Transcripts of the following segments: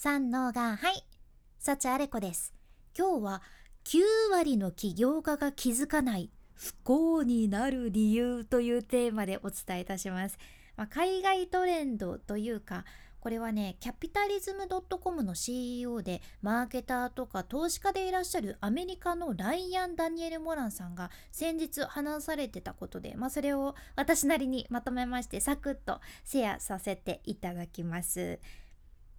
三のがはい。幸あれ子です。今日は9割の起業家が気づかない。不幸になる理由というテーマでお伝えいたします、まあ、海外トレンドというかこれはねキャピタリズム .com の CEO でマーケターとか投資家でいらっしゃるアメリカのライアン・ダニエル・モランさんが先日話されてたことで、まあ、それを私なりにまとめましてサクッとシェアさせていただきます。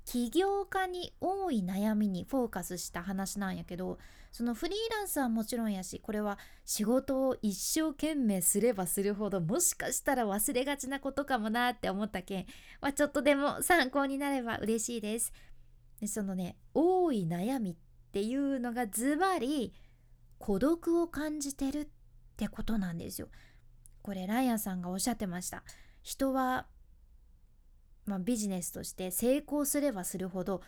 起業家に多い悩みにフォーカスした話なんやけどそのフリーランスはもちろんやしこれは仕事を一生懸命すればするほどもしかしたら忘れがちなことかもなって思ったけん、まあ、ちょっとでも参考になれば嬉しいです。でそのね多い悩みっていうのがズバリ孤独を感じてるってことなんですよ。これライアンさんがおっしゃってました。人はまあ、ビジネスとして成功すればするほど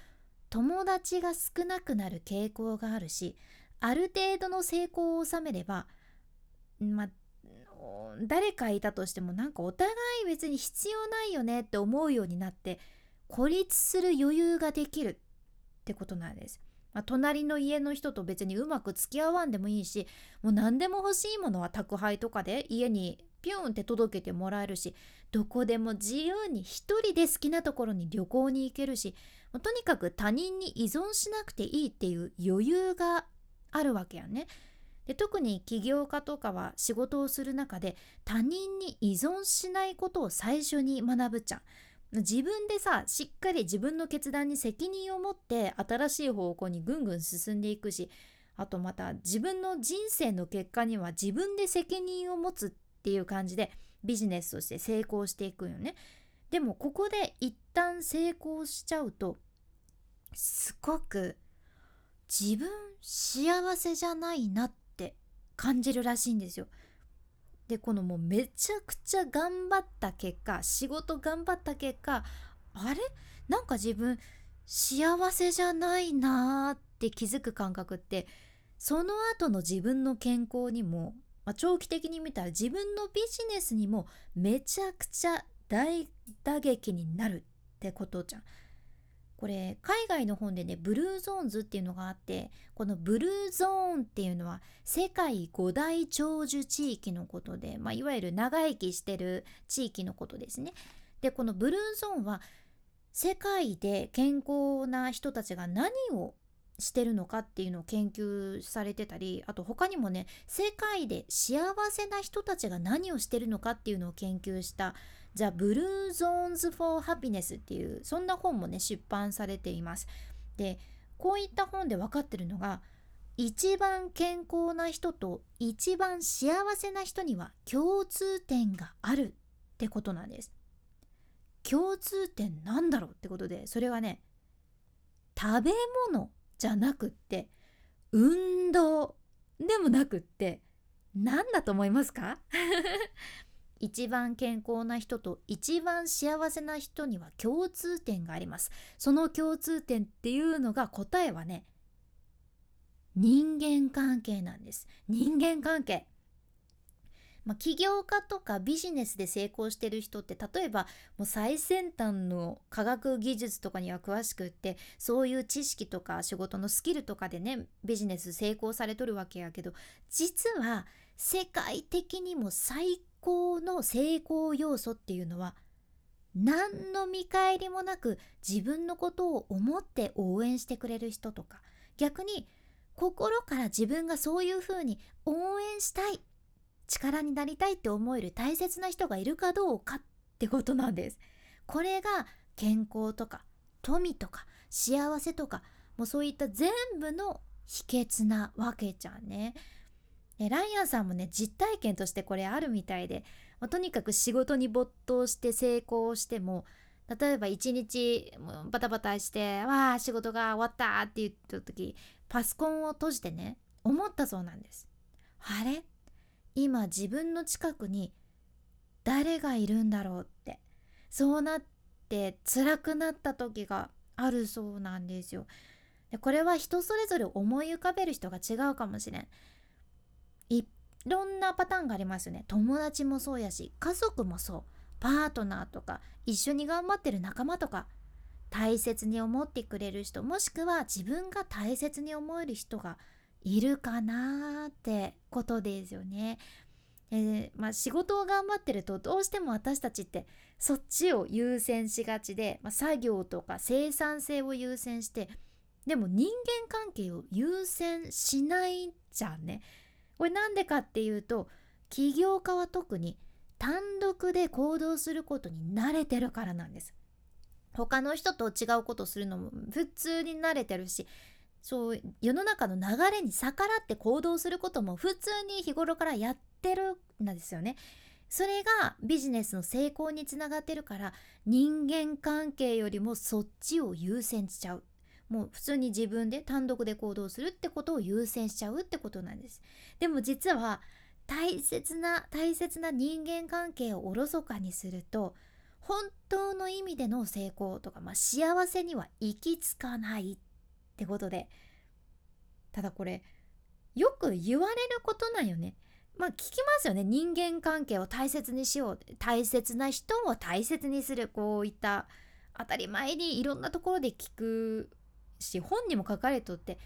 友達が少なくなる傾向があるしある程度の成功を収めればまあ誰かいたとしてもなんかお互い別に必要ないよねって思うようになって孤立する余裕ができるってことなんです。まあ、隣の家の人と別にうまく付き合わんでもいいしもう何でも欲しいものは宅配とかで家にピュンって届けてもらえるしどこでも自由に一人で好きなところに旅行に行けるしとにかく他人に依存しなくていいっていう余裕があるわけやね。で特に起業家とかは仕事をする中で他人に依存しないことを最初に学ぶじゃん。自分でさしっかり自分の決断に責任を持って新しい方向にぐんぐん進んでいくしあとまた自分の人生の結果には自分で責任を持つっっていう感じでビジネスとして成功していくよね。でもここで一旦成功しちゃうとすごく自分幸せじゃないなって感じるらしいんですよ。でこのもうめちゃくちゃ頑張った結果仕事頑張った結果あれ？なんか自分幸せじゃないなーって気づく感覚ってその後の自分の健康にもまあ、長期的に見たら自分のビジネスにもめちゃくちゃ大打撃になるってことじゃん。これ海外の本でねブルーゾーンズっていうのがあってこのブルーゾーンっていうのは世界五大長寿地域のことで、まあ、いわゆる長生きしてる地域のことですね。でこのブルーゾーンは世界で健康な人たちが何をしてるのかっていうのを研究されてたりあと他にもね世界で幸せな人たちが何をしてるのかっていうのを研究した「The Blue Zones for Happiness」っていうそんな本もね出版されています。でこういった本で分かってるのが一番健康な人と一番幸せな人には共通点があるってことなんです。共通点なんだろうってことでそれはね食べ物じゃなくって運動でもなくって何だと思いますか？一番健康な人と一番幸せな人には共通点があります。その共通点っていうのが答えはね人間関係なんです。人間関係。まあ、起業家とかビジネスで成功してる人って例えばもう最先端の科学技術とかには詳しくってそういう知識とか仕事のスキルとかでねビジネス成功されとるわけやけど実は世界的にも最高の成功要素っていうのは何の見返りもなく自分のことを思って応援してくれる人とか。逆に心から自分がそういうふうに応援したい。力になりたいって思える大切な人がいるかどうかってことなんです。これが健康とか富とか幸せとかもうそういった全部の秘訣なわけじゃんね。ライアンさんもね実体験としてこれあるみたいで、まあ、とにかく仕事に没頭して成功しても例えば一日バタバタして「わあ仕事が終わった」って言った時パソコンを閉じてね思ったそうなんです。あれ？今自分の近くに誰がいるんだろうってそうなって辛くなった時があるそうなんですよ。でこれは人それぞれ思い浮かべる人が違うかもしれん。いろんなパターンがありますよね。友達もそうやし家族もそうパートナーとか一緒に頑張ってる仲間とか大切に思ってくれる人もしくは自分が大切に思える人がいるかなってことですよね。えー、まあ、仕事を頑張ってるとどうしても私たちってそっちを優先しがちで、まあ、作業とか生産性を優先してでも人間関係を優先しないじゃんね。これなんでかっていうと起業家は特に単独で行動することに慣れてるからなんです。他の人と違うことするのも普通に慣れてるしそう世の中の流れに逆らって行動することも普通に日頃からやってるんですよね。それがビジネスの成功につながってるから人間関係よりもそっちを優先しちゃう。もう普通に自分で単独で行動するってことを優先しちゃうってことなんです。でも実は大切な大切な人間関係をおろそかにすると本当の意味での成功とか、まあ、幸せには行き着かないってことでただこれよく言われることなんよね。まあ聞きますよね人間関係を大切にしよう大切な人を大切にするこういった当たり前にいろんなところで聞くし本にも書かれとって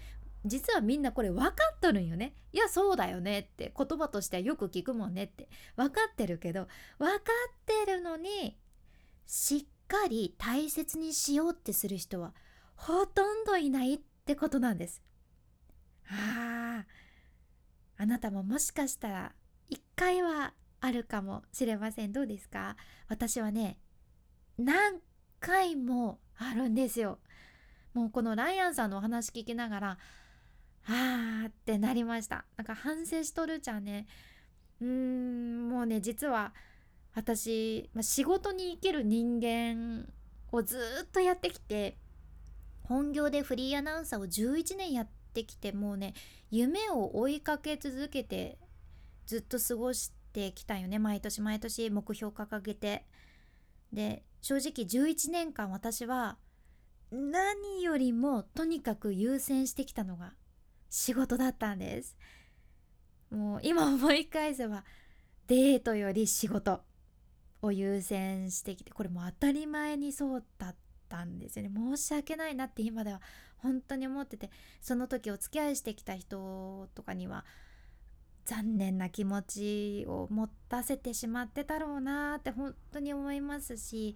実はみんなこれ分かっとるんよね。いやそうだよねって言葉としてはよく聞くもんねって分かってるけど分かってるのにしっかり大切にしようってする人はほとんどいないってことなんです。あああなたももしかしたら一回はあるかもしれませんどうですか？私はね何回もあるんですよ。もうこのライアンさんのお話聞きながらあーってなりましたなんか反省しとるじゃんねうーんもうね実は私、仕事に生きる人間をずっとやってきて本業でフリーアナウンサーを11年やってきてもうね夢を追いかけ続けてずっと過ごしてきたよね。毎年毎年目標掲げて。で正直11年間私は何よりもとにかく優先してきたのが仕事だったんです。もう今思い返せばデートより仕事を優先してきてこれも当たり前にそうだったんですよね申し訳ないなって今では本当に思っててその時お付き合いしてきた人とかには残念な気持ちを持たせてしまってたろうなって本当に思いますし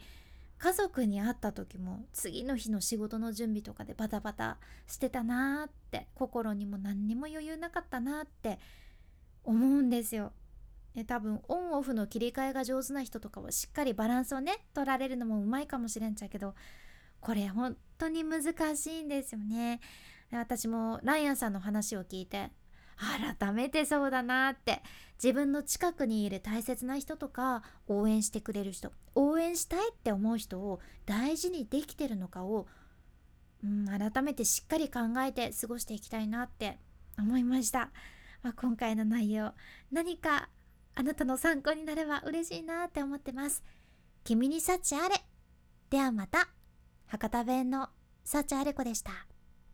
家族に会った時も次の日の仕事の準備とかでバタバタしてたなーって心にも何にも余裕なかったなって思うんですよ。ね、多分オンオフの切り替えが上手な人とかはしっかりバランスをね取られるのもうまいかもしれんちゃうけどこれ本当に難しいんですよね。私もライアンさんの話を聞いて改めてそうだなって自分の近くにいる大切な人とか応援してくれる人応援したいって思う人を大事にできてるのかを、うん、改めてしっかり考えて過ごしていきたいなって思いました、まあ、今回の内容何かあなたの参考になれば嬉しいなって思ってます。君に幸あれ。ではまた。博多弁の幸あれ子でした。